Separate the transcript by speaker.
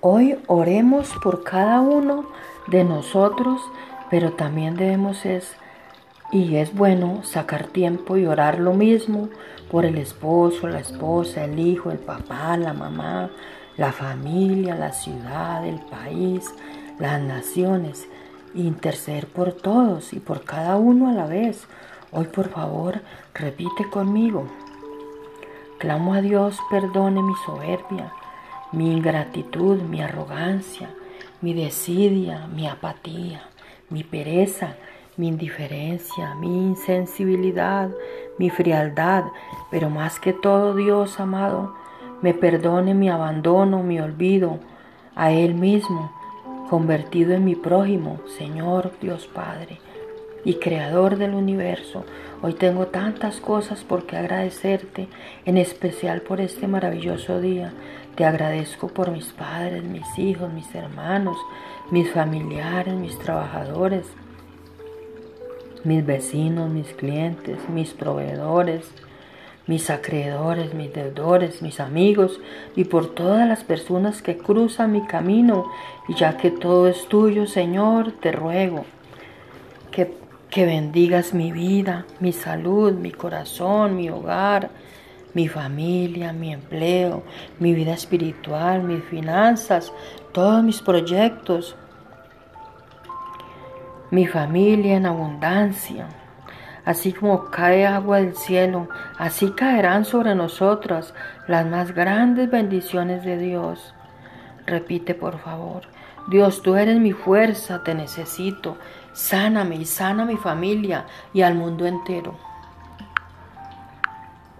Speaker 1: Hoy oremos por cada uno de nosotros, pero también debemos es y es bueno sacar tiempo y orar lo mismo por el esposo, la esposa, el hijo, el papá, la mamá, la familia, la ciudad, el país, las naciones. Interceder por todos y por cada uno a la vez. Hoy por favor repite conmigo. Clamo a Dios perdone mi soberbia mi ingratitud, mi arrogancia, mi desidia, mi apatía, mi pereza, mi indiferencia, mi insensibilidad, mi frialdad, pero más que todo Dios amado, me perdone mi abandono, mi olvido a Él mismo, convertido en mi prójimo, Señor Dios Padre y Creador del universo. Hoy tengo tantas cosas por qué agradecerte, en especial por este maravilloso día. Te agradezco por mis padres, mis hijos, mis hermanos, mis familiares, mis trabajadores, mis vecinos, mis clientes, mis proveedores, mis acreedores, mis deudores, mis amigos y por todas las personas que cruzan mi camino. Y ya que todo es tuyo, Señor, te ruego que, que bendigas mi vida, mi salud, mi corazón, mi hogar, mi familia, mi empleo, mi vida espiritual, mis finanzas, todos mis proyectos, mi familia en abundancia. Así como cae agua del cielo, así caerán sobre nosotras las más grandes bendiciones de Dios. Repite por favor, Dios, tú eres mi fuerza, te necesito. Sáname y sana a mi familia y al mundo entero.